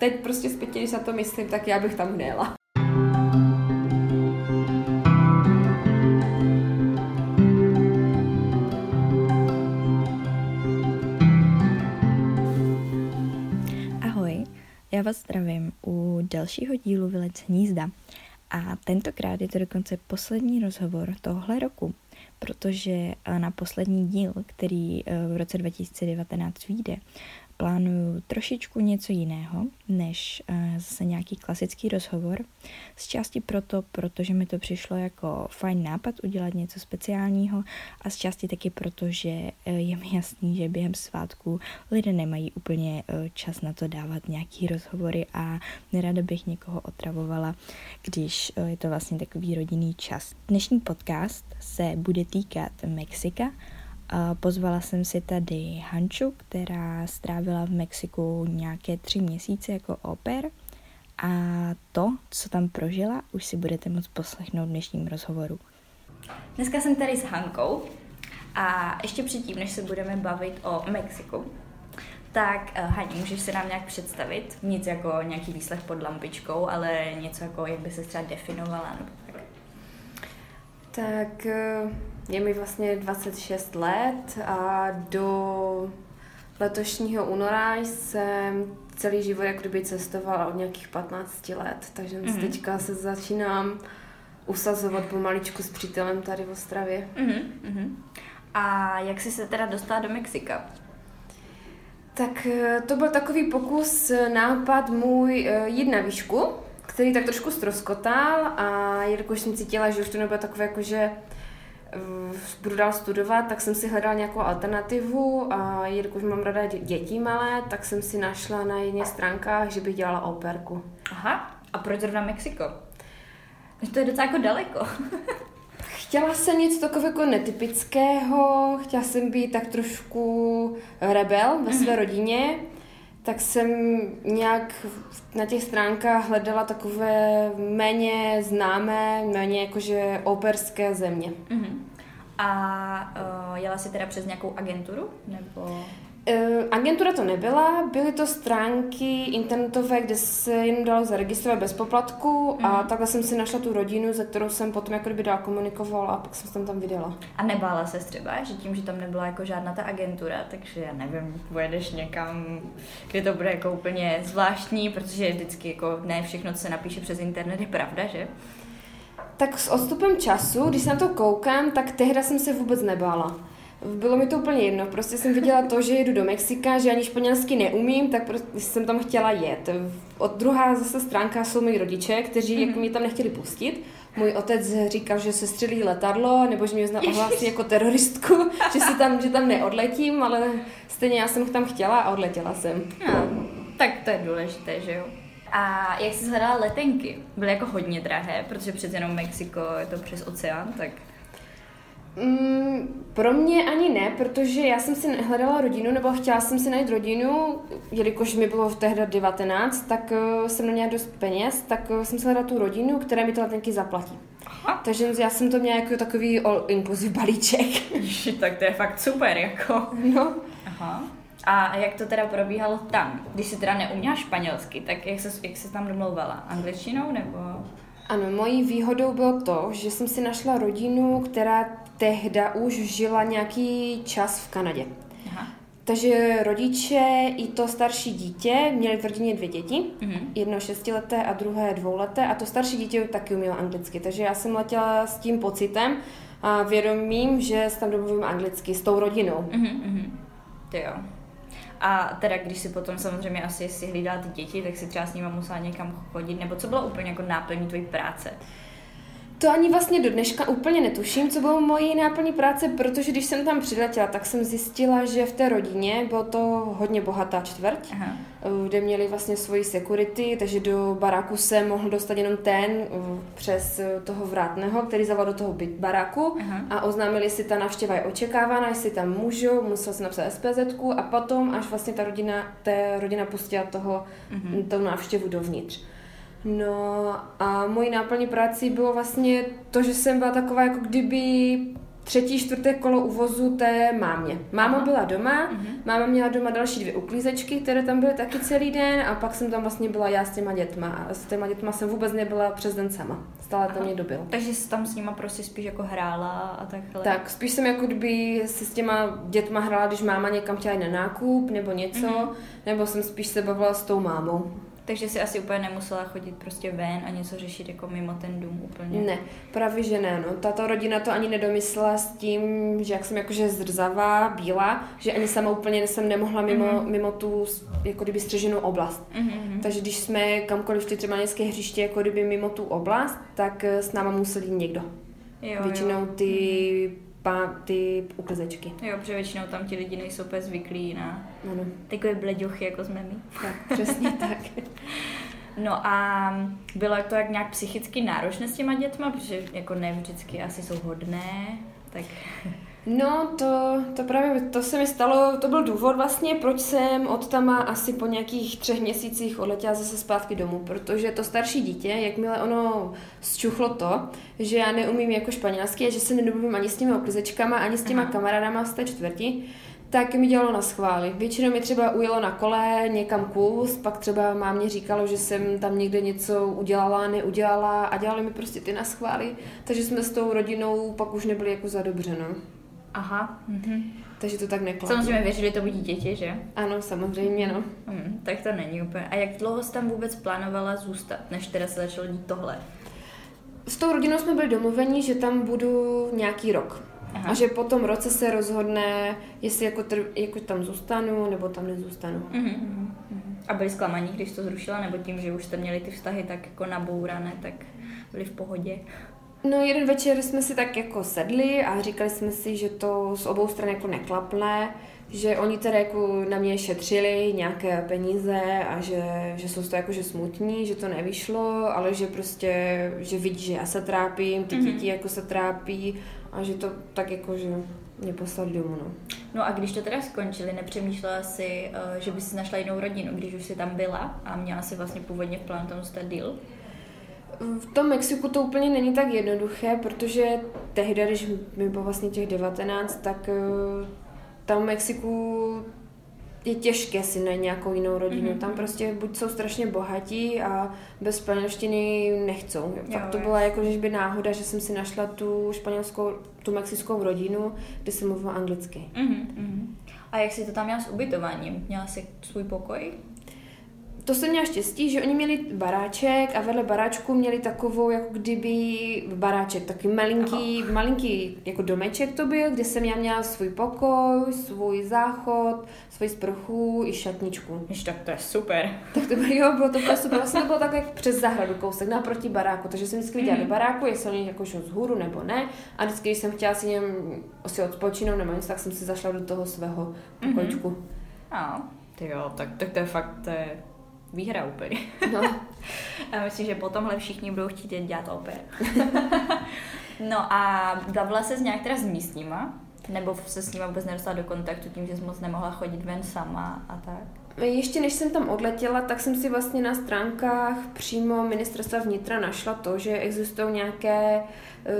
Teď prostě zpětně, když na to myslím, tak já bych tam nejela. Ahoj, já vás zdravím u dalšího dílu Vylec hnízda. A tentokrát je to dokonce poslední rozhovor tohle roku, protože na poslední díl, který eh, v roce 2019 vyjde, plánuju trošičku něco jiného, než uh, zase nějaký klasický rozhovor. Z části proto, protože mi to přišlo jako fajn nápad udělat něco speciálního a z části taky proto, že uh, je mi jasný, že během svátku lidé nemají úplně uh, čas na to dávat nějaký rozhovory a nerada bych někoho otravovala, když je to vlastně takový rodinný čas. Dnešní podcast se bude týkat Mexika, Pozvala jsem si tady Hanču, která strávila v Mexiku nějaké tři měsíce jako oper a to, co tam prožila, už si budete moct poslechnout v dnešním rozhovoru. Dneska jsem tady s Hankou a ještě předtím, než se budeme bavit o Mexiku, tak uh, Hani, můžeš se nám nějak představit? Nic jako nějaký výslech pod lampičkou, ale něco jako, jak by se třeba definovala nebo tak. Uh je mi vlastně 26 let a do letošního února jsem celý život jak kdyby cestovala od nějakých 15 let, takže mm-hmm. teďka se začínám usazovat pomaličku s přítelem tady v Ostravě. Mm-hmm. A jak jsi se teda dostala do Mexika? Tak eh, to byl takový pokus, eh, nápad můj eh, jít na výšku, který tak trošku stroskotal a jelikož jsem cítila, že už to nebylo takové jako, že budu dál studovat, tak jsem si hledala nějakou alternativu a jelikož mám ráda děti malé, tak jsem si našla na jedné stránkách, že bych dělala operku. Aha, a proč zrovna Mexiko? To je docela jako daleko. Chtěla jsem něco takového jako netypického, chtěla jsem být tak trošku rebel ve své mm-hmm. rodině, tak jsem nějak na těch stránkách hledala takové méně známé, méně jakože operské země. Uh-huh. A uh, jela jsi teda přes nějakou agenturu? Nebo... Uh, agentura to nebyla, byly to stránky internetové, kde se jenom dalo zaregistrovat bez poplatku mm. a mhm. takhle jsem si našla tu rodinu, ze kterou jsem potom jako kdyby dál komunikovala a pak jsem se tam tam vydala. A nebála se třeba, že tím, že tam nebyla jako žádná ta agentura, takže já nevím, pojedeš někam, kde to bude jako úplně zvláštní, protože vždycky jako ne všechno, co se napíše přes internet, je pravda, že? Tak s odstupem času, když se na to koukám, tak tehdy jsem se vůbec nebála. Bylo mi to úplně jedno, prostě jsem viděla to, že jedu do Mexika, že ani španělsky neumím, tak prostě jsem tam chtěla jet. Od druhá zase stránka jsou moji rodiče, kteří mm-hmm. jako mě tam nechtěli pustit. Můj otec říkal, že se střelí letadlo, nebo že mě zna ohlásí jako teroristku, že, si tam, že tam neodletím, ale stejně já jsem tam chtěla a odletěla jsem. No, tak to je důležité, že jo? A jak jsi hledala letenky? Byly jako hodně drahé, protože přece jenom Mexiko je to přes oceán, tak... Mm, pro mě ani ne, protože já jsem si hledala rodinu, nebo chtěla jsem si najít rodinu, jelikož mi bylo v tehdy 19, tak uh, jsem neměla dost peněz, tak uh, jsem si hledala tu rodinu, která mi ty letenky zaplatí. Aha. Takže já jsem to měla jako takový all-inclusive balíček. tak to je fakt super, jako. No. Aha. A jak to teda probíhalo tam? Když jsi teda neuměla španělsky, tak jak se, jak se tam domlouvala? Angličtinou nebo... Ano, mojí výhodou bylo to, že jsem si našla rodinu, která tehda už žila nějaký čas v Kanadě. Aha. Takže rodiče i to starší dítě měli v rodině dvě děti, mm-hmm. jedno šestileté a druhé dvouleté a to starší dítě taky umělo anglicky, takže já jsem letěla s tím pocitem a vědomím, že tam domluvím anglicky s tou rodinou. Mm-hmm. Ty jo. A teda, když si potom samozřejmě asi si hlídala ty děti, tak si třeba s nimi musela někam chodit, nebo co bylo úplně jako náplní tvojí práce? To ani vlastně do dneška úplně netuším, co bylo mojí náplní práce, protože když jsem tam přiletěla, tak jsem zjistila, že v té rodině bylo to hodně bohatá čtvrť, Aha. kde měli vlastně svoji security, takže do baráku se mohl dostat jenom ten eh, přes eh, toho vrátného, který zavolal do toho byt baráku Aha. a oznámili si, ta návštěva je očekávána, jestli tam můžou, musel se napsat SPZ a potom až vlastně ta rodina, ta rodina pustila toho, uh-huh. tou návštěvu dovnitř. No a mojí náplní práci bylo vlastně to, že jsem byla taková jako kdyby třetí, čtvrté kolo uvozu té mámě. Máma Aha. byla doma, uh-huh. máma měla doma další dvě uklízečky, které tam byly taky celý den a pak jsem tam vlastně byla já s těma dětma. A s těma dětma jsem vůbec nebyla přes den sama. Stále tam někdo byl. Takže jsi tam s nima prostě spíš jako hrála a takhle? Tak, spíš jsem jako kdyby si s těma dětma hrála, když máma někam chtěla na nákup nebo něco, uh-huh. nebo jsem spíš se bavila s tou mámou. Takže si asi úplně nemusela chodit prostě ven a něco řešit jako mimo ten dům úplně. Ne, právě že ne. No. Tato rodina to ani nedomyslela s tím, že jak jsem jakože zrzavá, bílá, že ani sama úplně jsem nemohla mimo, mm-hmm. mimo tu jako kdyby střeženou oblast. Mm-hmm. Takže když jsme kamkoliv ty třeba městské hřiště jako kdyby mimo tu oblast, tak s náma musel jít někdo. Jo, Většinou jo. ty mm-hmm pá, ty uklizečky. Jo, protože většinou tam ti lidi nejsou úplně zvyklí na ano. takové bleďochy, jako jsme my. Tak, přesně tak. No a bylo to jak nějak psychicky náročné s těma dětma, protože jako ne vždycky asi jsou hodné, tak... No, to, to právě, to se mi stalo, to byl důvod vlastně, proč jsem od tama asi po nějakých třech měsících odletěla zase zpátky domů, protože to starší dítě, jakmile ono zčuchlo to, že já neumím jako španělsky a že se nedomluvím ani s těmi oklizečkama, ani s těma Aha. kamarádama z té čtvrti, tak mi dělalo na schvály. Většinou mi třeba ujelo na kole někam kus, pak třeba mámě říkalo, že jsem tam někde něco udělala, neudělala a dělali mi prostě ty na schvály, takže jsme s tou rodinou pak už nebyli jako za dobře, no. Aha. Mhm. Takže to tak neklaplo. Samozřejmě věřili tomu dítěti, že? Ano, samozřejmě, no. Hmm, tak to není úplně. A jak dlouho jsi tam vůbec plánovala zůstat, než teda se začalo dít tohle? S tou rodinou jsme byli domluveni, že tam budu nějaký rok. Aha. A že po tom roce se rozhodne, jestli jako, tr- jako tam zůstanu, nebo tam nezůstanu. Mm-hmm. A byli zklamaní, když to zrušila, nebo tím, že už jste měli ty vztahy tak jako nabourané, tak byli v pohodě? No jeden večer jsme si tak jako sedli a říkali jsme si, že to z obou stran jako neklapne, že oni teda jako na mě šetřili nějaké peníze a že, že jsou to jakože smutní, že to nevyšlo, ale že prostě, že vidí, že já se trápím, ty mm-hmm. děti jako se trápí a že to tak jako, že mě poslali domů, no. No a když to teda skončili, nepřemýšlela si, eh, že bys našla jinou rodinu, když už jsi tam byla a měla si vlastně původně v plánu tam zůstat díl? V tom Mexiku to úplně není tak jednoduché, protože tehdy, když mi bylo vlastně těch 19, tak eh, tam v Mexiku je těžké si najít nějakou jinou rodinu. Mm-hmm. Tam prostě buď jsou strašně bohatí a bez španělštiny nechcou. Fakt jo, to byla jako, že by náhoda, že jsem si našla tu španělskou, tu mexickou rodinu, kde jsem mluvila anglicky. Mm-hmm. A jak jsi to tam měla s ubytováním? Měla jsi svůj pokoj? To jsem měla štěstí, že oni měli baráček a vedle baráčku měli takovou, jako kdyby baráček, taky malinký, Aha. malinký jako domeček to byl, kde jsem já měla svůj pokoj, svůj záchod, svůj sprchu i šatničku. Víš, tak to je super. Tak to bylo, jo, bylo to úplně super. Vlastně to bylo tak jak přes zahradu kousek, naproti baráku, takže jsem vždycky viděla mm. do baráku, jestli oni jako šel z hůru nebo ne. A vždycky, když jsem chtěla si něm si odpočinout nebo něco, tak jsem si zašla do toho svého pokočku. Mm-hmm. A, ty jo, tak, tak to je fakt, to je výhra úplně. No. a myslím, že po tomhle všichni budou chtít dělat opět. no a bavila se s nějak teda s místníma? Nebo se s nimi vůbec nedostala do kontaktu tím, že jsi moc nemohla chodit ven sama a tak? Ještě než jsem tam odletěla, tak jsem si vlastně na stránkách přímo ministerstva vnitra našla to, že existují nějaké uh,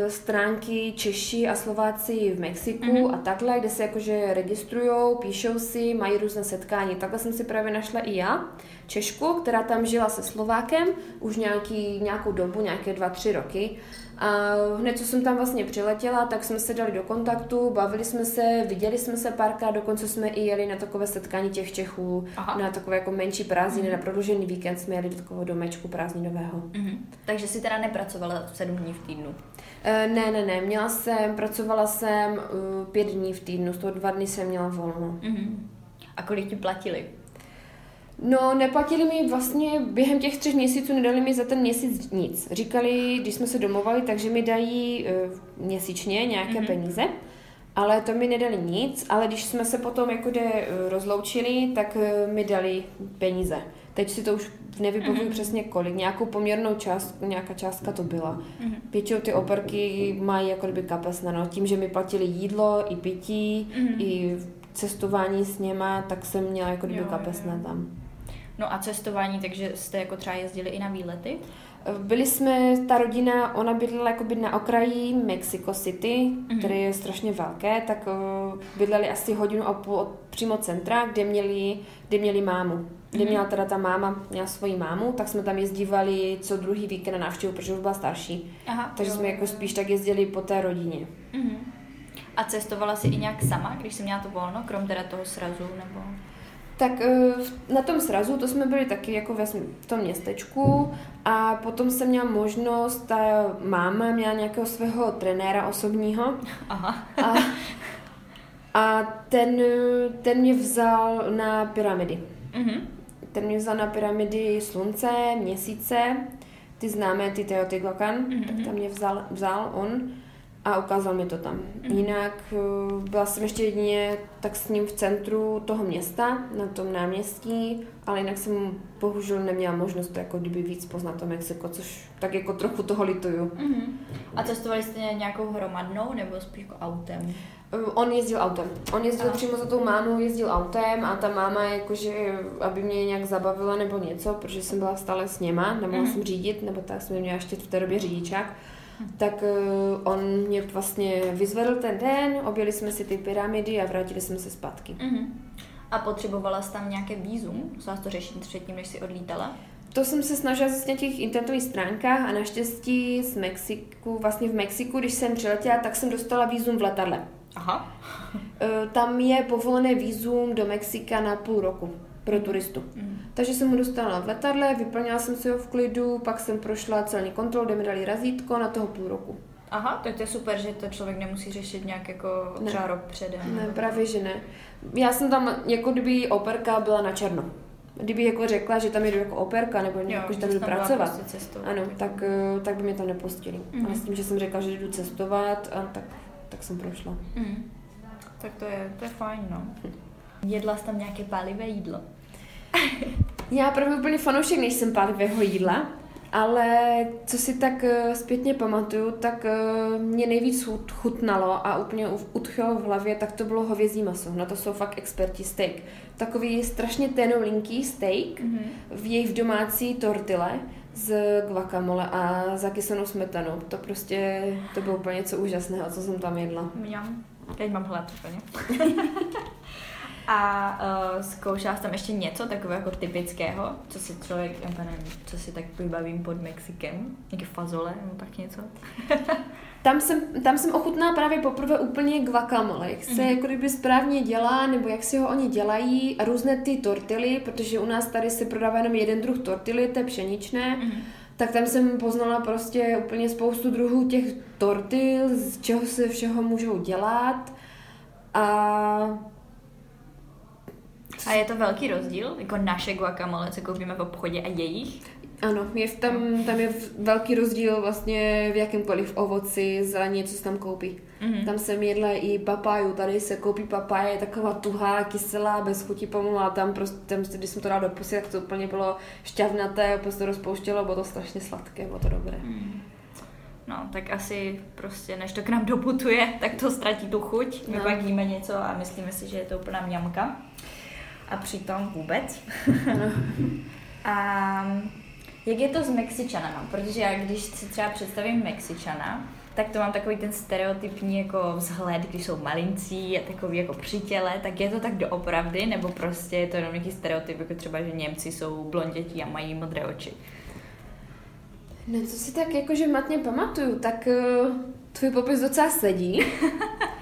stránky Češi a Slováci v Mexiku mm-hmm. a takhle, kde se jakože registrují, píšou si, mají různé setkání. Takhle jsem si právě našla i já. Češku, která tam žila se Slovákem už nějaký, nějakou dobu, nějaké dva, tři roky. A hned, co jsem tam vlastně přiletěla, tak jsme se dali do kontaktu, bavili jsme se, viděli jsme se párkrát, dokonce jsme i jeli na takové setkání těch Čechů, Aha. na takové jako menší prázdniny, mm. na prodloužený víkend jsme jeli do takového domečku prázdninového. Mm-hmm. Takže si teda nepracovala sedm dní v týdnu? E, ne, ne, ne, měla jsem, pracovala jsem uh, pět dní v týdnu, z toho dva dny jsem měla volno. Mm-hmm. A kolik ti platili? No, neplatili mi vlastně během těch třech měsíců, nedali mi za ten měsíc nic. Říkali, když jsme se domovali, takže mi dají uh, měsíčně nějaké mm-hmm. peníze, ale to mi nedali nic, ale když jsme se potom jako de, rozloučili, tak uh, mi dali peníze. Teď si to už nevybavuju mm-hmm. přesně kolik, nějakou poměrnou část, nějaká částka to byla. Mm-hmm. Většinou ty operky mají jako kdyby kapesna, no, tím, že mi platili jídlo i pití, mm-hmm. i cestování s něma, tak jsem měla jako kdyby kapesna tam. No a cestování, takže jste jako třeba jezdili i na výlety? Byli jsme, ta rodina, ona bydlela jakoby na okraji Mexico City, mm-hmm. které je strašně velké, tak uh, bydleli asi hodinu a půl od přímo centra, kde měli, kde měli mámu. Kde mm-hmm. měla teda ta máma, měla svoji mámu, tak jsme tam jezdívali co druhý víkend na návštěvu, protože už byla starší. Aha, Takže jo. jsme jako spíš tak jezdili po té rodině. Mm-hmm. A cestovala jsi i nějak sama, když jsi měla to volno, krom teda toho srazu, nebo... Tak eh, na tom srazu, to jsme byli taky jako ve v tom městečku a potom jsem měla možnost, ta máma měla nějakého svého trenéra osobního Aha. a, a ten, ten mě vzal na pyramidy. Mm-hmm. Ten mě vzal na pyramidy slunce, měsíce, ty známé, ty Teotihuacan, mm-hmm. tak tam mě vzal, vzal on a ukázal mi to tam. Mm. Jinak eh, byla jsem ještě jedině tak s ním v centru toho města, na tom náměstí, ale jinak jsem bohužel neměla možnost to jako kdyby víc poznat to Mexiko, což tak jako trochu toho lituju. Mm. A cestovali jste nějakou hromadnou nebo spíš jako autem? Eh, on jezdil autem. On jezdil a. přímo za tou mámou, jezdil autem a ta máma jakože, aby mě nějak zabavila nebo něco, protože jsem byla stále s něma, nemohla mm. jsem řídit, nebo tak jsem měla ještě v té době řidičák tak uh, on mě vlastně vyzvedl ten den, objeli jsme si ty pyramidy a vrátili jsme se zpátky. Uh-huh. A potřebovala jsi tam nějaké výzum? Musela jsi to řešit předtím, než jsi odlítala? To jsem se snažila zjistit na těch internetových stránkách a naštěstí z Mexiku, vlastně v Mexiku, když jsem přiletěla, tak jsem dostala výzum v letadle. Aha. Eh, tam je povolené výzum do Mexika na půl roku pro turistu. Mm. Takže jsem ho dostala v letadle, vyplnila jsem si ho v klidu, pak jsem prošla celní kontrolu, kde mi dali razítko na toho půl roku. Aha, tak to je super, že to člověk nemusí řešit nějak jako ne. třeba rok předem. Ne, právě že ne. Já jsem tam, jako kdyby operka byla na černo. Kdyby jako řekla, že tam jedu jako operka, nebo jo, jako, že tam jdu pracovat, prostě ano, tak, eh, tak by mě tam nepustili. Mm-hmm. Ale s tím, že jsem řekla, že jdu cestovat, a tak, tak jsem prošla. Mm. Tak to je, to je fajn, no. Jedla jsi tam nějaké pálivé jídlo? Já právě úplně fanoušek nejsem pálivého jídla, ale co si tak uh, zpětně pamatuju, tak uh, mě nejvíc chutnalo a úplně utchlo v hlavě, tak to bylo hovězí maso. Na to jsou fakt experti steak. Takový strašně tenolinký steak mm-hmm. v jejich domácí tortile z guacamole a za kyselou smetanu. To prostě, to bylo úplně něco úžasného, co jsem tam jedla. Mňam. Teď mám hlad úplně. A uh, zkoušela jsi tam ještě něco takového jako typického, co si člověk, já nevím, co si tak vybavím pod Mexikem, nějaké fazole nebo tak něco? tam jsem, tam jsem ochutnala právě poprvé úplně guacamole, jak se mm-hmm. jako kdyby správně dělá, nebo jak si ho oni dělají, a různé ty tortily, protože u nás tady se prodává jenom jeden druh tortily, to je pšeničné, mm-hmm. tak tam jsem poznala prostě úplně spoustu druhů těch tortil, z čeho se všeho můžou dělat. A a je to velký rozdíl, jako naše guacamole, co koupíme v obchodě a jejich? Ano, je tam, tam je velký rozdíl vlastně v jakémkoliv ovoci, za něco se tam koupí. Mm-hmm. Tam jsem jedla i papaju, tady se koupí papaje, je taková tuhá, kyselá, bez chuti pomula, tam prostě, tam, když jsem to dala do pusy, tak to úplně bylo šťavnaté, prostě rozpouštělo, bylo to strašně sladké, bylo to dobré. Mm. No, tak asi prostě než to k nám doputuje, tak to ztratí tu chuť. My no. pak jíme něco a myslíme si, že je to úplná mňamka a přitom vůbec. a jak je to s Mexičanama? Protože já, když si třeba představím Mexičana, tak to mám takový ten stereotypní jako vzhled, když jsou malincí a takový jako při těle, tak je to tak doopravdy, nebo prostě je to jenom nějaký stereotyp, jako třeba, že Němci jsou blondětí a mají modré oči? No co si tak jakože matně pamatuju, tak uh, tvůj popis docela sedí.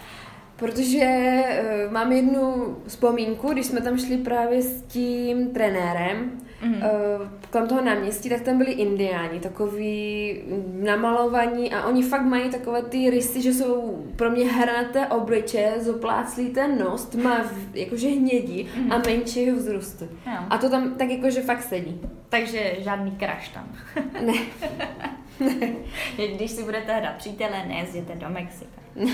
Protože uh, mám jednu vzpomínku, když jsme tam šli právě s tím trenérem mm-hmm. uh, kolem toho náměstí, tak tam byli indiáni, takový namalovaní a oni fakt mají takové ty rysy, že jsou pro mě hranaté obliče, zopláclý ten nos, má jakože hnědí mm-hmm. a menšího vzrůstu. Jo. A to tam tak jakože fakt sedí. Takže žádný kraš tam. ne. Když si budete hrát přítele, nejezděte do Mexika.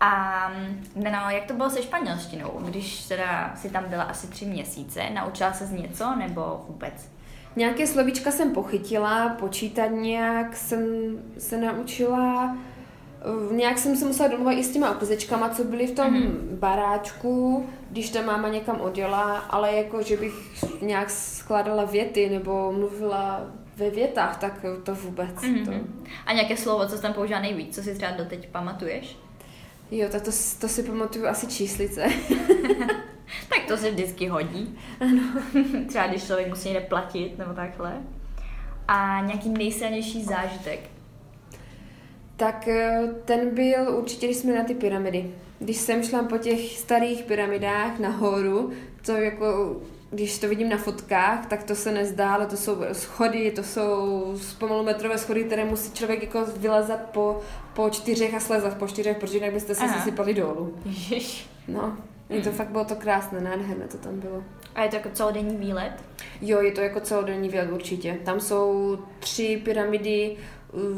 A no, jak to bylo se španělštinou, když teda si tam byla asi tři měsíce, naučila se z něco nebo vůbec? Nějaké slovíčka jsem pochytila, počítat nějak jsem se naučila, Nějak jsem se musela domluvat i s těma uklizečkama, co byly v tom mm-hmm. baráčku, když ta máma někam odjela, ale jako, že bych nějak skládala věty nebo mluvila ve větách, tak to vůbec. Mm-hmm. To... A nějaké slovo, co jsi tam použila nejvíc, co si třeba doteď pamatuješ? Jo, tak to, to si pamatuju asi číslice. tak to se vždycky hodí. Ano. třeba když člověk musí někde platit nebo takhle. A nějaký nejsilnější zážitek? Tak eh, ten byl určitě, když jsme na ty pyramidy. Když jsem šla po těch starých pyramidách nahoru, to jako když to vidím na fotkách, tak to se nezdá, ale to jsou schody, to jsou pomalu metrové schody, které musí člověk jako vylezat po, po čtyřech a slezat po čtyřech, protože jinak byste se sypali dolů. Ježiš. No, je to fakt bylo to krásné, nádherné to tam bylo. A je to jako celodenní výlet? Jo, je to jako celodenní výlet určitě. Tam jsou tři pyramidy,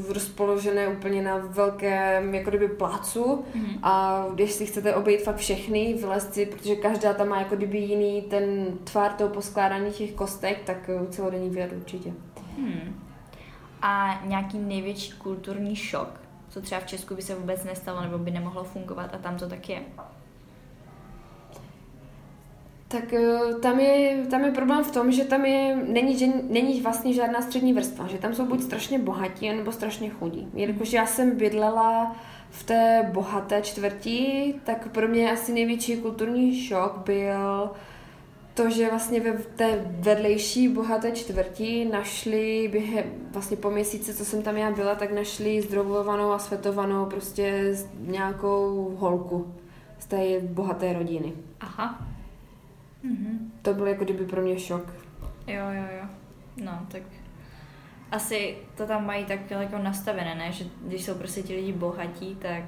rozpoložené úplně na velkém jako kdyby plácu mm-hmm. a když si chcete obejít fakt všechny, vylezt si, protože každá tam má jako kdyby jiný ten tvár toho poskládání těch kostek, tak eh, celodenní výlet určitě. Hmm. A nějaký největší kulturní šok, co třeba v Česku by se vůbec nestalo nebo by nemohlo fungovat a tam to tak je? Tak eh, tam je, tam je problém v tom, že tam je, není, že není vlastně žádná střední vrstva, že tam jsou buď strašně bohatí, nebo strašně chudí. Jelikož já jsem bydlela v té bohaté čtvrti, tak pro mě asi největší kulturní šok byl to, že vlastně ve té vedlejší bohaté čtvrti našli během, vlastně po měsíci, co jsem tam já byla, tak našli zdrobovanou a svetovanou prostě nějakou holku z té bohaté rodiny. Aha. Mm-hmm. To byl jako kdyby pro mě šok. Jo, jo, jo. No, tak asi to tam mají tak jako nastavené, ne? Že když jsou prostě ti lidi bohatí, tak...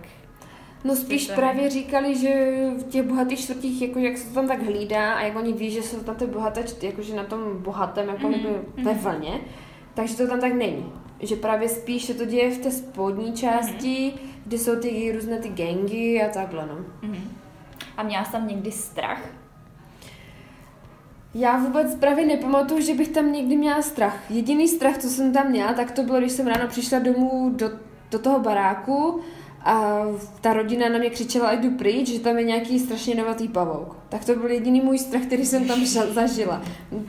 No spíš to právě říkali, že v těch bohatých čtvrtích, jako jak se to tam tak hlídá a jak oni ví, že jsou na té bohaté, jakože na tom bohatém, jako mm-hmm. ve mhm. vlně, takže to tam tak není. Že právě spíš se to děje v té spodní části, mm-hmm. kde jsou ty různé ty gangy a takhle, no. Mm-hmm. A měla jsi tam někdy strach? Já vůbec právě nepamatuju, že bych tam někdy měla strach. Jediný strach, co jsem tam měla, tak to bylo, když jsem ráno přišla domů do, do toho baráku a ta rodina na mě křičela, jdu pryč, že tam je nějaký strašně novatý pavouk. Tak to byl jediný můj strach, který jsem tam zažila.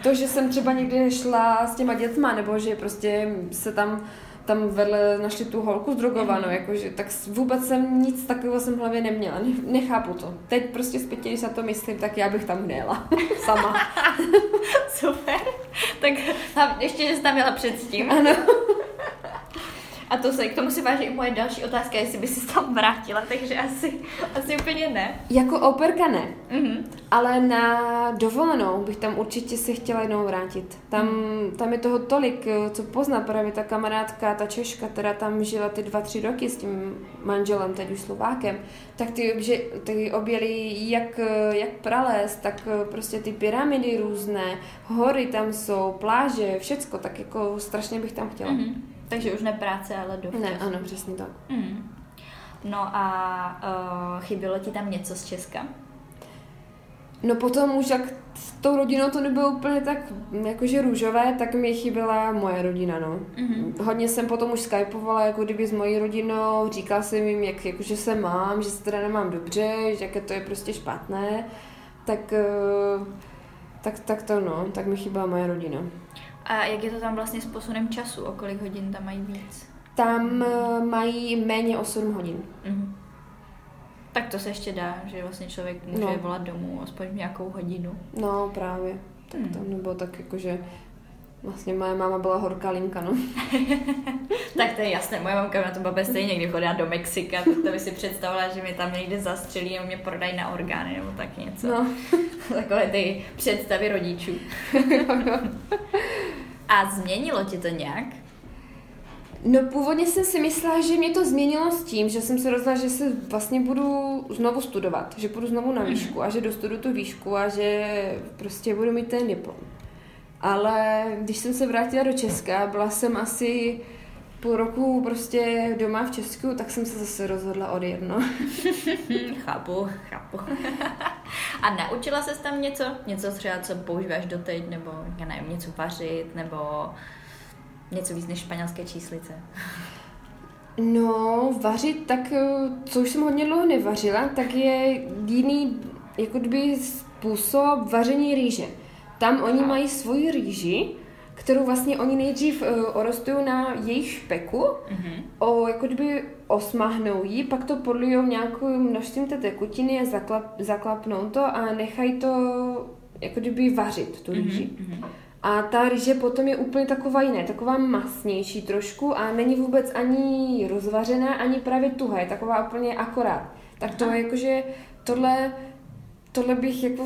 To, že jsem třeba někde šla s těma dětma, nebo že prostě se tam tam vedle našli tu holku zdrogovanou, mm. jakože, tak vůbec jsem nic takového jsem v hlavě neměla, ne, nechápu to. Teď prostě zpětně, když se to myslím, tak já bych tam nejela, sama. Super, tak ještě, že jsi tam měla předtím. Ano. A to se, k tomu si váží i moje další otázka, jestli by si tam vrátila, takže asi, asi úplně ne. Jako operka ne, mm-hmm. Ale na dovolenou bych tam určitě se chtěla jednou vrátit. Tam, mm. tam je toho tolik, co pozná právě ta kamarádka, ta Češka, která tam žila ty dva, tři roky s tím manželem, teď už Slovákem, tak ty, že, ty objeli jak, jak prales, tak prostě ty pyramidy různé, hory tam jsou, pláže, všecko, tak jako strašně bych tam chtěla. Mm-hmm. Takže už ne práce, ale do Ne, ano, přesně tak. Mm. No a uh, chybělo ti tam něco z Česka? No potom už jak s tou rodinou to nebylo úplně tak jakože růžové, tak mi chyběla moje rodina, no. Mm-hmm. Hodně jsem potom už skypovala jako kdyby s mojí rodinou, říkala jsem jim, jak jakože se mám, že se teda nemám dobře, že jaké to je prostě špatné, tak, uh, tak, tak to no, tak mi chyběla moje rodina. A jak je to tam vlastně s posunem času? O kolik hodin tam mají víc? Tam eh, mají méně 8 hodin. Mm-hmm. Tak to se ještě dá, že vlastně člověk může no. volat domů aspoň nějakou hodinu. No právě. Tak hmm. to nebylo tak jako, že Vlastně moje máma byla horká linka, no. tak to je jasné, moje mamka na to babě stejně někdy chodila do Mexika, tak to by si představila, že mi tam někde zastřelí a mě prodají na orgány nebo tak něco. No. Takové ty představy rodičů. a změnilo ti to nějak? No původně jsem si myslela, že mě to změnilo s tím, že jsem se rozhodla, že se vlastně budu znovu studovat, že budu znovu na výšku a že dostudu tu výšku a že prostě budu mít ten diplom. Ale když jsem se vrátila do Česka, byla jsem asi půl roku prostě doma v Česku, tak jsem se zase rozhodla odjet, no. chápu, chápu. A naučila ses tam něco? Něco třeba, co používáš doteď, nebo já nevím, něco vařit, nebo něco víc než španělské číslice? No, vařit, tak eh, co už jsem hodně dlouho nevařila, tak je jiný, jako kdyby způsob vaření rýže. Tam oni mají svoji rýži, kterou vlastně oni nejdřív uh, orostují na jejich špeku, mm-hmm. o, jako kdyby osmahnou ji, pak to podlijou nějakým množstvím té tekutiny, zaklap, zaklapnou to a nechají to jako kdyby vařit, tu rýži. Mm-hmm. A ta rýže potom je úplně taková jiná, taková masnější trošku a není vůbec ani rozvařená, ani právě tuhá, je taková úplně akorát. Tak to je jakože tohle, tohle bych jako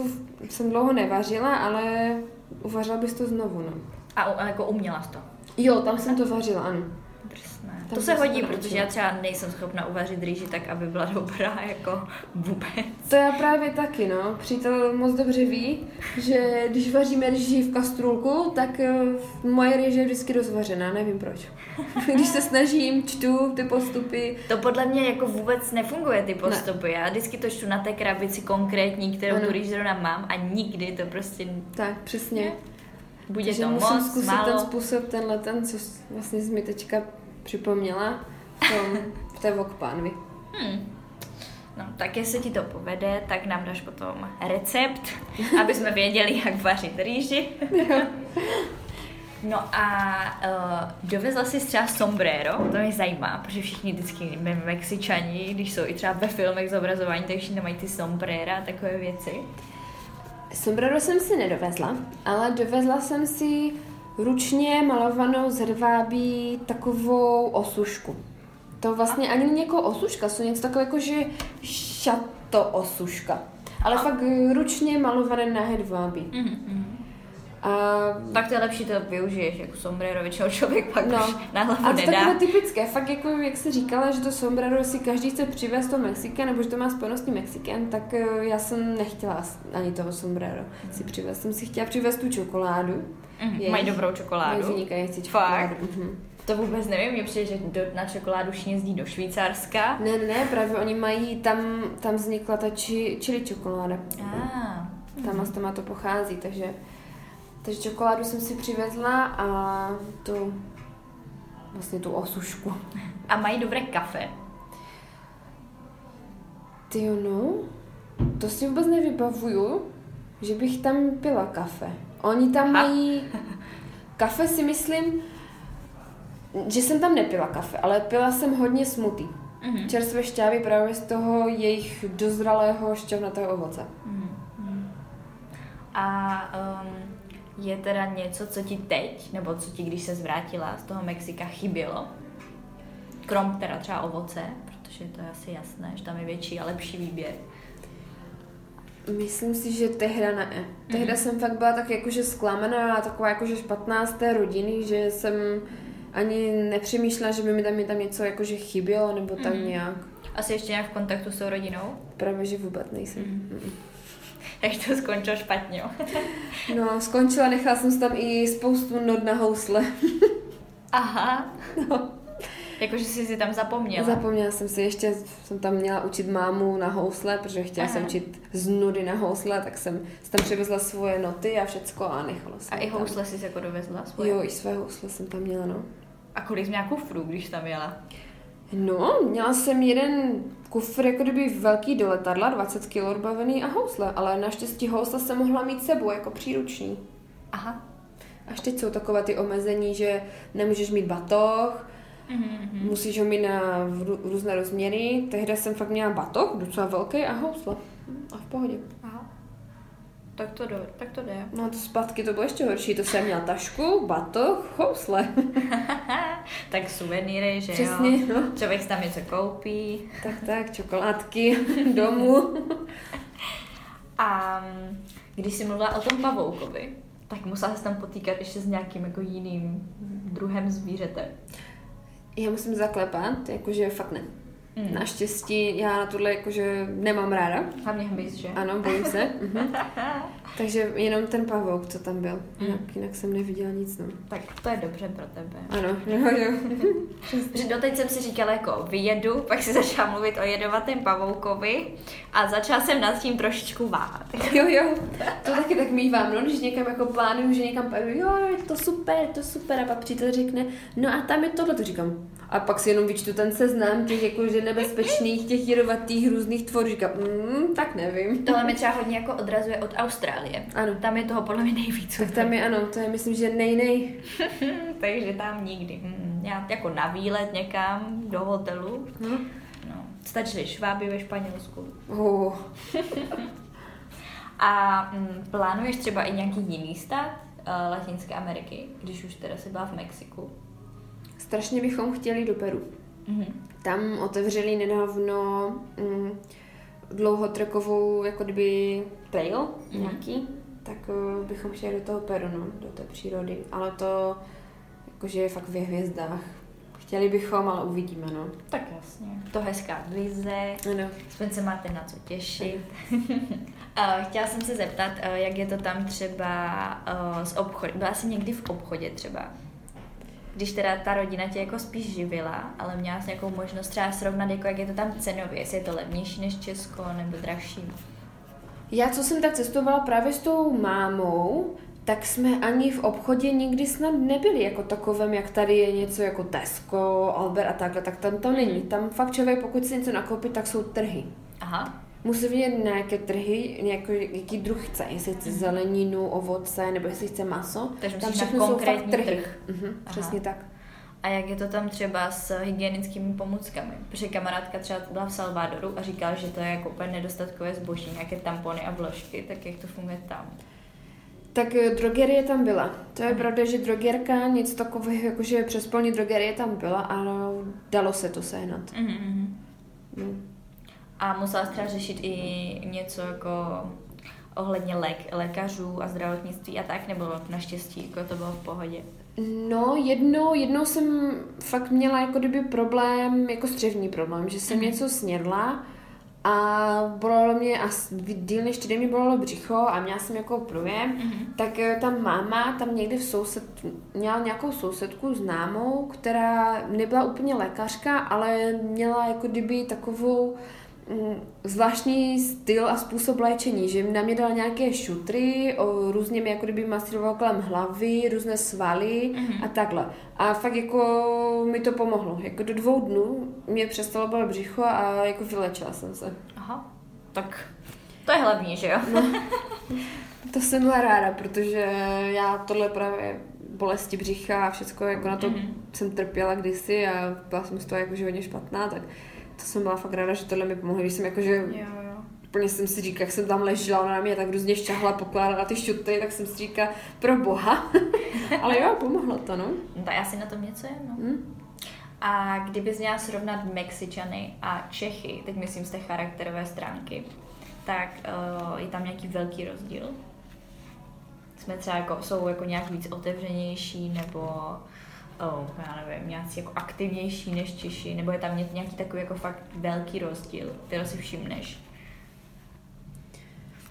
jsem dlouho nevařila, ale uvařila bys to znovu, no. A, a jako uměla to? Jo, tam jsem to vařila, ano. To se hodí, protože já třeba nejsem schopna uvařit rýži tak, aby byla dobrá jako vůbec. To já právě taky, no. Přítel moc dobře ví, že když vaříme rýži v kastrulku, tak eh, moje rýže je vždycky rozvařená, nevím proč. když se snažím, čtu ty postupy. To podle mě jako vůbec nefunguje ty postupy. Ne. Já vždycky to čtu na té krabici konkrétní, kterou ano. tu rýži zrovna mám a nikdy to prostě... Tak, přesně. Bude Takže to musím moc, zkusit málo. ten způsob, tenhle ten, co vlastně jsi mi teďka připomněla v, tom, v té vokpánvi. Hmm. No, tak jestli ti to povede, tak nám dáš potom recept, aby jsme věděli, jak vařit rýži. No a uh, dovezla si třeba sombrero, to mě zajímá, protože všichni vždycky Mexičani, když jsou i třeba ve filmech zobrazování, tak všichni mají ty sombrera a takové věci. Sombrero jsem si nedovezla, ale dovezla jsem si ručně malovanou z hrvábí takovou osušku. To vlastně ani není jako osuška, jsou něco takové jako, že šato osuška. Ale a... fakt ručně malované na hedvábí. Mm-hmm. A... Tak to je lepší, to využiješ jako sombrero, většinou člověk pak no. už na hlavu a to nedá. takové typické, fakt jako jak jsi říkala, že to sombrero si každý chce přivést do Mexika, nebo že to má spojenost s Mexikem, tak eh, já jsem nechtěla ani toho sombrero mm. si přivést. Jsem si chtěla přivést tu čokoládu. Mm, mají dobrou čokoládu. Mají vynikající čokoládu. Fakt? Mm-hmm. To vůbec nevím, mě přijde, že do, na čokoládu jezdí do Švýcarska. Ne, ne, právě oni mají, tam, tam vznikla ta či, čili čokoláda. Ah. Tam mm. tam to pochází, takže takže čokoládu jsem si přivezla a tu vlastně tu osušku. A mají dobré kafe? Ty no, to si vůbec nevybavuju, že bych tam pila kafe. Oni tam Aha. mají kafe si myslím, že jsem tam nepila kafe, ale pila jsem hodně smutý. Mm-hmm. Čerstvé šťávy právě z toho jejich dozralého šťavnatého ovoce. Mm-hmm. A um, je teda něco, co ti teď, nebo co ti, když se zvrátila z toho Mexika, chybělo? Krom teda třeba ovoce, protože to je asi jasné, že tam je větší a lepší výběr. Myslím si, že tehda ne. Tehda mm-hmm. jsem fakt byla tak jakože zklamaná, taková jakože špatná z té rodiny, že jsem ani nepřemýšlela, že by mi tam, mi tam něco jakože chybělo, nebo tak mm-hmm. nějak. Asi ještě nějak v kontaktu s tou rodinou? Právě, že vůbec nejsem. Mm-hmm. Jak to skončilo špatně? no, skončila, nechala jsem si tam i spoustu not na housle. Aha. No. Jakože jsi si tam zapomněla. Zapomněla jsem si, ještě jsem tam měla učit mámu na housle, protože chtěla Aha. jsem učit z nudy na housle, tak jsem tam přivezla svoje noty a všecko a nechala jsem A i housle jsi jako dovezla svoje? Jo, i své housle jsem tam měla, no. A kolik jsi měla kufrů, když tam jela? No, měla jsem jeden kufr jako kdyby velký do letadla, 20 kg odbavený a housle, ale naštěstí housle jsem mohla mít sebou jako příruční. Aha. Až teď jsou takové ty omezení, že nemůžeš mít batoh, mm-hmm. musíš ho mít na různé rozměry. Tehdy jsem fakt měla batoh, docela velký a housle. A v pohodě. Aha. Tak to, jde, tak to jde. No to zpátky to bylo ještě horší. To jsem měla tašku, batoh, housle. tak suvenýry, že Přesně, jo? No. Člověk tam něco koupí. Tak, tak, čokoládky domů. A když jsi mluvila o tom pavoukovi, tak musela se tam potýkat ještě s nějakým jako jiným druhem zvířete. Já musím zaklepat, jakože fakt ne. Mm. Naštěstí já na tohle jakože nemám ráda. Hlavně hmyz, že? Ano, bojím se. mhm. Takže jenom ten pavouk, co tam byl. Mm. Jinak, jinak jsem neviděla nic. No. Tak to je dobře pro tebe. Ano, jo, jo. Že doteď jsem si říkala jako vyjedu, pak si začala mluvit o jedovatém pavoukovi a začala jsem nad tím trošičku váhat. Jo, jo, to taky tak mývám, no, když někam jako plánuju, že někam pojedu, jo, je to super, je to super a pak přítel řekne, no a tam je tohle, to říkám. A pak si jenom vyčtu ten seznam těch jakože nebezpečných, těch jedovatých různých tvorů, říkám, mm, tak nevím. Tohle mi třeba hodně jako odrazuje od Austrálie. Ano. Tam je toho podle mě nejvíc. Tak tam je, ano, to je myslím, že nej, nej. Takže tam nikdy. Mm, já jako na výlet někam do hotelu. Hmm. No, stačily šváby ve Španělsku. Oh. A mm, plánuješ třeba i nějaký jiný stát uh, Latinské Ameriky, když už teda si byla v Mexiku? Strašně bychom chtěli do Peru. Mm-hmm. Tam otevřeli nedávno mm, dlouhotrekovou jako kdyby trail mm-hmm. nějaký, tak uh, bychom chtěli do toho Peru, no, do té přírody. Ale to jakože je fakt ve hvězdách. Chtěli bychom, ale uvidíme, no. Tak jasně. To hezká vize. Ano. Aspoň se máte na co těšit. Chtěla jsem se zeptat, jak je to tam třeba s obchodem. Byla jsi někdy v obchodě třeba? Když teda ta rodina tě jako spíš živila, ale měla jsi nějakou možnost třeba srovnat, jako jak je to tam cenově, jestli je to levnější než Česko nebo dražší? Já, co jsem tak cestovala právě s tou mámou, tak jsme ani v obchodě nikdy snad nebyli jako takovém, jak tady je něco jako Tesco, Albert a takhle, tak tam to není. Tam fakt člověk, pokud si něco nakoupí, tak jsou trhy. Aha. Musí vidět nějaké trhy, nějaký, jaký druh chce, jestli chce mm. zeleninu, ovoce, nebo jestli chce maso. Takže tam všechno jsou fakt trhy. Trh. Mhm, přesně tak. A jak je to tam třeba s hygienickými pomůckami? Protože kamarádka třeba byla v Salvadoru a říkala, že to je jako úplně nedostatkové zboží, nějaké tampony a vložky, tak jak to funguje tam? Tak eh, drogerie tam byla. To je mm. pravda, že drogerka, nic takového, jakože přespolní drogerie tam byla, ale dalo se to sehnat. Mm-hmm. Mm. A musela třeba řešit i něco jako ohledně lék, lékařů a zdravotnictví a tak, nebo naštěstí jako to bylo v pohodě? No, jednou, jednou jsem fakt měla jako kdyby problém, jako střevní problém, že jsem mm. něco snědla a bolelo mě a díl než týden mi bolelo břicho a měla jsem jako průjem, mm-hmm. tak eh, tam máma tam někde v soused, měla nějakou sousedku známou, která nebyla úplně lékařka, ale měla jako kdyby takovou Mm, zvláštní styl a způsob léčení, že na mě dal nějaké šutry, o, různě mi jako kdyby masíroval kolem hlavy, různé svaly mm-hmm. a takhle. A fakt jako mi to pomohlo. Jako do dvou dnů mě přestalo bolet břicho a jako vylečila jsem se. Aha, tak to je hlavní, že jo? no, to jsem byla ráda, protože já tohle právě bolesti břicha a všechno, jako na to mm-hmm. jsem trpěla kdysi a byla jsem z toho jakože hodně špatná, tak to jsem byla fakt ráda, že tohle mi pomohlo, když jsem jakože jo, jo. úplně jsem si říkala, jak jsem tam ležela, ona na mě tak různě šťahla, pokládala ty šuty, tak jsem si říkala, pro boha. Ale jo, pomohlo to, no. no já si na tom něco je, no. Hmm. A kdybys měla srovnat Mexičany a Čechy, teď myslím z té charakterové stránky, tak uh, je tam nějaký velký rozdíl? Jsme třeba jako, jsou jako nějak víc otevřenější, nebo oh, já nevím, nějací jako aktivnější než Češi, nebo je tam nějaký takový jako fakt velký rozdíl, který si všimneš?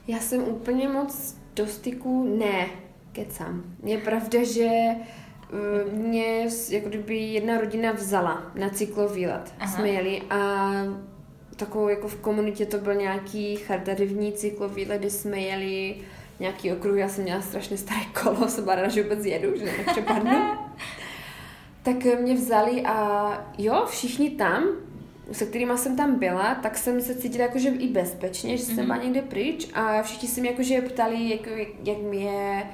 Já jsem úplně moc do styku, ne, kecám. Je pravda, že eh, mě jako kdyby jedna rodina vzala na cyklovýlet. Jsme jeli a takovou jako v komunitě to byl nějaký charitativní cyklovýlet, kdy jsme jeli nějaký okruh, já jsem měla strašně staré kolo, jsem ráda, že vůbec jedu, že nepřepadnu. tak mě vzali a jo, všichni tam, se kterými jsem tam byla, tak jsem se cítila jakože i bezpečně, že jsem mm-hmm. byla někde pryč a všichni se mě jakože ptali, jak, jak, jak mi je,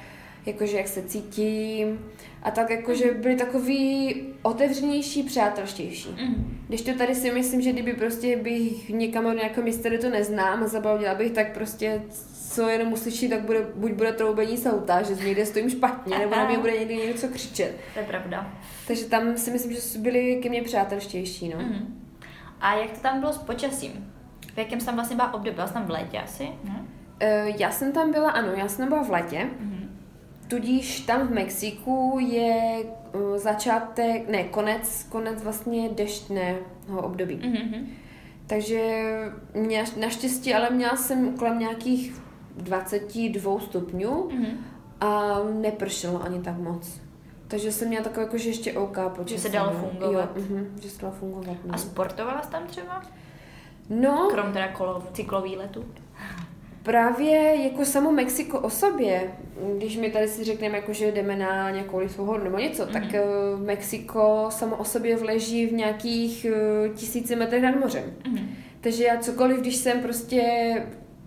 jakože jak se cítím a tak jakože byli takový otevřenější, přátelštější. Mm. Když to tady si myslím, že kdyby prostě bych někam do nějakého místa, kde to neznám a zabavila bych, tak prostě co jenom uslyší, tak bude, buď bude troubení z auta, že někde stojím špatně, nebo na mě bude někdy něco křičet. To je pravda. Takže tam si myslím, že byli ke mně přátelštější, no. Mm. A jak to tam bylo s počasím? V jakém jsi tam vlastně byla období? Byla jsi tam v létě asi? Uh, já jsem tam byla, ano, já jsem byla v létě. Mm. Tudíž tam v Mexiku je uh, začátek, ne, konec, konec vlastně deštného období. Mm-hmm. Takže mě, naštěstí, ale měla jsem kolem nějakých 22 stupňů mm-hmm. a nepršelo ani tak moc. Takže jsem měla takové jako, že ještě OK počasí. Že se dalo no. fungovat. Jo, uh-huh, že se dalo fungovat. No. A sportovala jsi tam třeba? No. Krom teda kolo, cyklový letu? Právě jako samo Mexiko o sobě, když my tady si řekneme, jako, že jdeme na nějakou lisohoru nebo něco, mm-hmm. tak uh, Mexiko samo o sobě vleží v nějakých uh, tisíci metrech nad mořem. Mm-hmm. Takže já cokoliv, když jsem prostě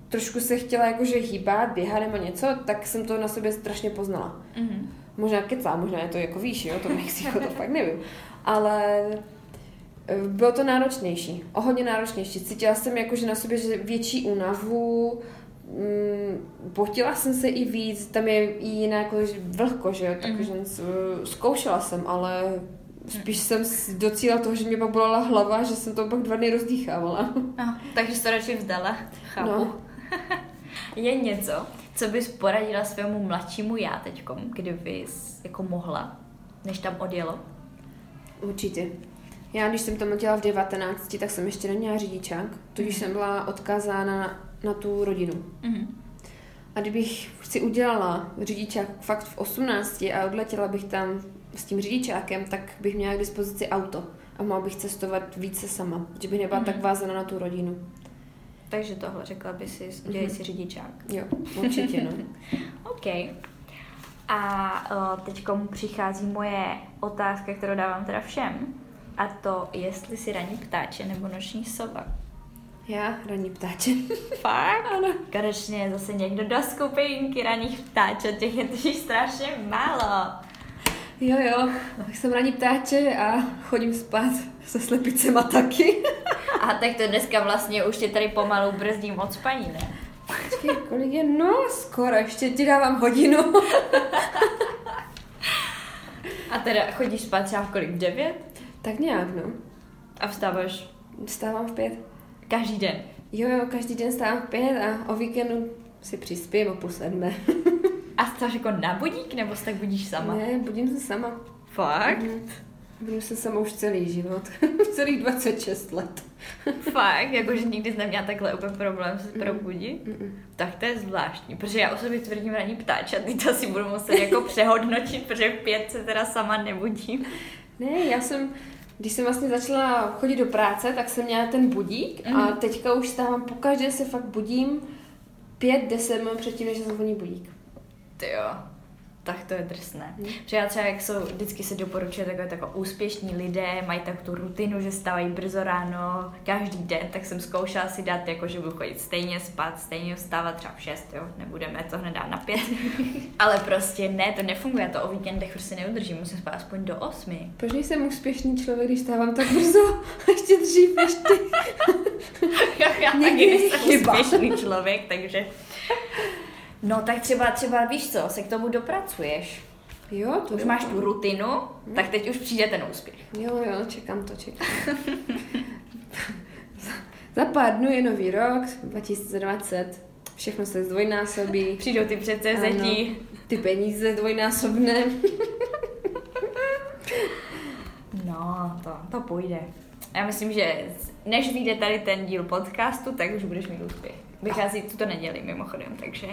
trošku se chtěla jakože hýbat, běhat nebo něco, tak jsem to na sobě strašně poznala. Mm-hmm. Možná kecá, možná je to jako víš, jo, to Mexiko, to fakt nevím. Ale eh, bylo to náročnější, o hodně náročnější. Cítila jsem jakože na sobě že větší únavu, mm, potila jsem se i víc, tam je i jiná jako vlhko, že jo, takže mm-hmm. zkoušela jsem, ale spíš jsem docíla toho, že mě pak bolela hlava, že jsem to pak dva dny rozdýchávala. No, takže to radši vzdala, chápu. No. je něco, co bys poradila svému mladšímu já teďkom, kdybys jako mohla, než tam odjelo? Určitě. Já, když jsem tam odjela v 19, tak jsem ještě neměla řidičák, tudíž mm. jsem byla odkázána na tu rodinu. Mm-hmm. A kdybych si udělala řidičák fakt v 18 a odletěla bych tam s tím řidičákem, tak bych měla k dispozici auto a mohla bych cestovat více sama, že bych nebyla mm-hmm. tak vázaná na tu rodinu. Takže tohle řekla by si, udělej mm-hmm. si řidičák. Jo, určitě, no. OK. A teď přichází moje otázka, kterou dávám teda všem. A to, jestli si raní ptáče nebo noční sova. Já ranní ptáče. Fakt? Ano. Konečně zase někdo do skupinky raných ptáčů, těch je totiž strašně málo. Jo, jo, tak jsem ranní ptáče a chodím spát se slepicema taky. a tak to dneska vlastně už tě tady pomalu brzdím od spaní, ne? Počkej, kolik je? No, skoro, ještě ti dávám hodinu. a teda chodíš spát třeba v kolik? V devět? Tak nějak, no. A vstáváš? Vstávám v pět. Každý den? Jo, jo, každý den stávám v pět a o víkendu si přispím o půl sedmé. a stáš jako na budík, nebo se tak budíš sama? Ne, budím se sama. Fakt? Mm. Budím se sama už celý život. Celých 26 let. Fakt? Jakože nikdy jsi neměla takhle úplně problém se probudit? Mm. Mm. Tak to je zvláštní, protože já o sobě tvrdím ranní ptáč a ty to si budu muset jako přehodnotit, protože v pět se teda sama nebudím. Ne, já jsem když jsem vlastně začala chodit do práce, tak jsem měla ten budík mm. a mhm. teďka už stávám, pokaždé se fakt budím pět, deset minut předtím, než zavoní budík. Ty jo tak to je drsné. Hmm. Protože já třeba, jak jsou, vždycky se doporučuje takové tako úspěšní lidé, mají tak tu rutinu, že stávají brzo ráno, každý den, tak jsem zkoušela si dát, jako že budu chodit stejně spát, stejně vstávat třeba v 6, jo, nebudeme to hned dát na 5. Ale prostě ne, to nefunguje, to o víkendech prostě neudržím, musím spát aspoň do 8. Proč jsem úspěšný člověk, když stávám tak brzo, ještě dřív než ty? já, já taky nejsem úspěšný člověk, takže No tak třeba, třeba víš co, se k tomu dopracuješ. Jo, to Už máš tu rutinu, hmm. tak teď už přijde ten úspěch. Jo, jo, čekám to, čekám. za, pár dnů je nový rok, 2020, všechno se zdvojnásobí. Přijdou ty předsevzetí. Ty peníze dvojnásobné. no, to, to půjde. Já myslím, že než vyjde tady ten díl podcastu, tak už budeš mít úspěch. Vychází tuto neděli mimochodem, takže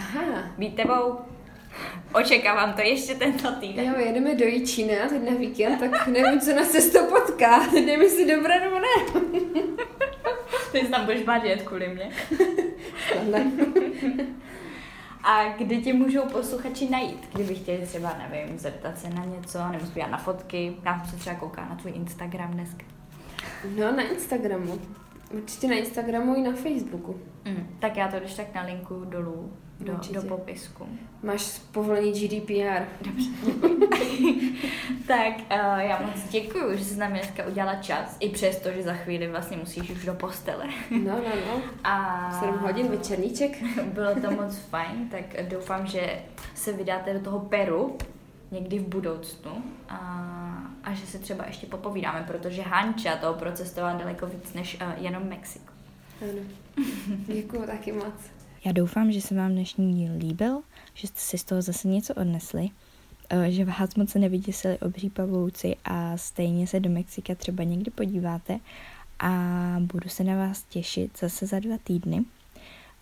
Aha. Být tebou. Očekávám to ještě tento týden. Jo, jedeme do Jičína teď na víkend, tak nevím, co na cestu potká. Jdeme si dobré nebo ne. Ty tam budeš jet kvůli mě. A kde tě můžou posluchači najít, kdyby chtěli třeba, nevím, zeptat se na něco, nebo na fotky. Já se třeba kouká na tvůj Instagram dneska. No, na Instagramu. Určitě na Instagramu i na Facebooku. Mm, tak já to když tak na linku dolů do, do popisku. Máš povolení GDPR. Dobře. tak uh, já moc děkuji, že jsi nám dneska udělala čas, i přesto, že za chvíli vlastně musíš už do postele. no, no, no. A 7 hodin večerníček. bylo to moc fajn, tak doufám, že se vydáte do toho Peru někdy v budoucnu a, a že se třeba ještě popovídáme, protože Hanča toho procestovala daleko víc než uh, jenom Mexiko. Ano. Děkuji taky moc. Já doufám, že se vám dnešní díl líbil, že jste si z toho zase něco odnesli, eh, že vás moc nevyděsili obří pavouci a stejně se do Mexika třeba někdy podíváte a budu se na vás těšit zase za dva týdny.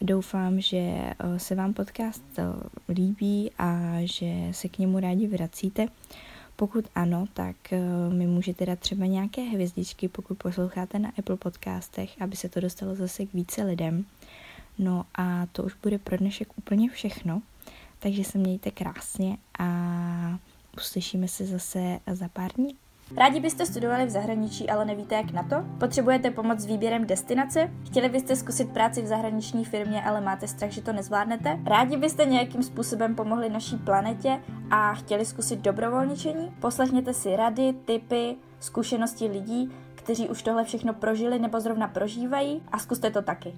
Doufám, že eh, se vám podcast eh, líbí a že se k němu rádi vracíte. Pokud ano, tak mi můžete dát třeba nějaké hvězdičky, pokud posloucháte na Apple podcastech, aby se to dostalo zase k více lidem. No a to už bude pro dnešek úplně všechno, takže se mějte krásně a uslyšíme se zase za pár dní. Rádi byste studovali v zahraničí, ale nevíte jak na to? Potřebujete pomoc s výběrem destinace? Chtěli byste zkusit práci v zahraniční firmě, ale máte strach, že to nezvládnete? Rádi byste nějakým způsobem pomohli naší planetě a chtěli zkusit dobrovolničení? Poslechněte si rady, tipy, zkušenosti lidí, kteří už tohle všechno prožili nebo zrovna prožívají a zkuste to taky.